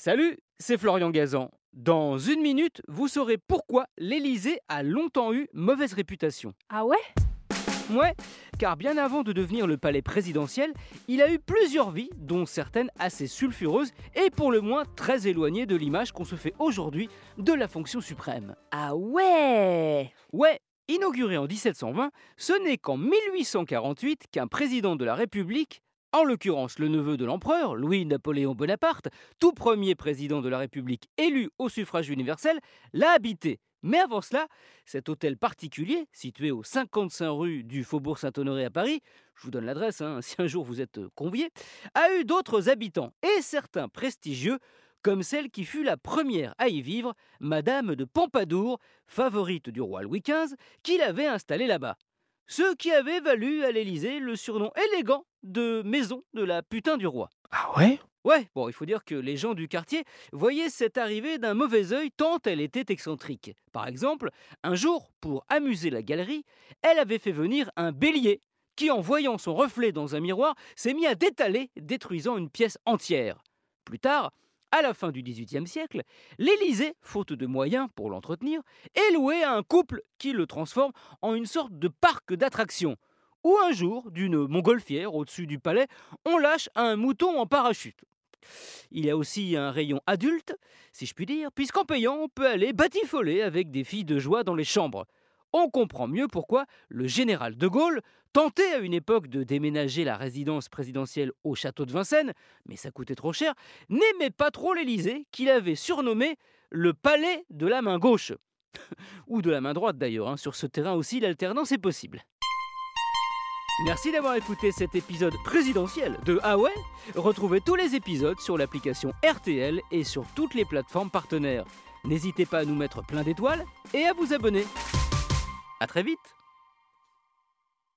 Salut, c'est Florian Gazan. Dans une minute, vous saurez pourquoi l'Élysée a longtemps eu mauvaise réputation. Ah ouais? Ouais, car bien avant de devenir le palais présidentiel, il a eu plusieurs vies, dont certaines assez sulfureuses et pour le moins très éloignées de l'image qu'on se fait aujourd'hui de la fonction suprême. Ah ouais? Ouais, inauguré en 1720, ce n'est qu'en 1848 qu'un président de la République en l'occurrence le neveu de l'empereur, Louis-Napoléon Bonaparte, tout premier président de la République élu au suffrage universel, l'a habité. Mais avant cela, cet hôtel particulier, situé au 55 rue du Faubourg Saint-Honoré à Paris, je vous donne l'adresse hein, si un jour vous êtes convié, a eu d'autres habitants, et certains prestigieux, comme celle qui fut la première à y vivre, Madame de Pompadour, favorite du roi Louis XV, qui l'avait installée là-bas. Ce qui avait valu à l'Élysée le surnom élégant de maison de la putain du roi. Ah ouais? Ouais, bon, il faut dire que les gens du quartier voyaient cette arrivée d'un mauvais œil tant elle était excentrique. Par exemple, un jour, pour amuser la galerie, elle avait fait venir un bélier qui, en voyant son reflet dans un miroir, s'est mis à détaler, détruisant une pièce entière. Plus tard, à la fin du XVIIIe siècle, l'Élysée, faute de moyens pour l'entretenir, est loué à un couple qui le transforme en une sorte de parc d'attractions où un jour, d'une montgolfière au-dessus du palais, on lâche un mouton en parachute. Il y a aussi un rayon adulte, si je puis dire, puisqu'en payant, on peut aller batifoler avec des filles de joie dans les chambres. On comprend mieux pourquoi le général de Gaulle tentait à une époque de déménager la résidence présidentielle au château de Vincennes, mais ça coûtait trop cher, n'aimait pas trop l'Élysée, qu'il avait surnommé le palais de la main gauche. Ou de la main droite d'ailleurs, hein. sur ce terrain aussi l'alternance est possible. Merci d'avoir écouté cet épisode présidentiel de Ah Retrouvez tous les épisodes sur l'application RTL et sur toutes les plateformes partenaires. N'hésitez pas à nous mettre plein d'étoiles et à vous abonner. A très vite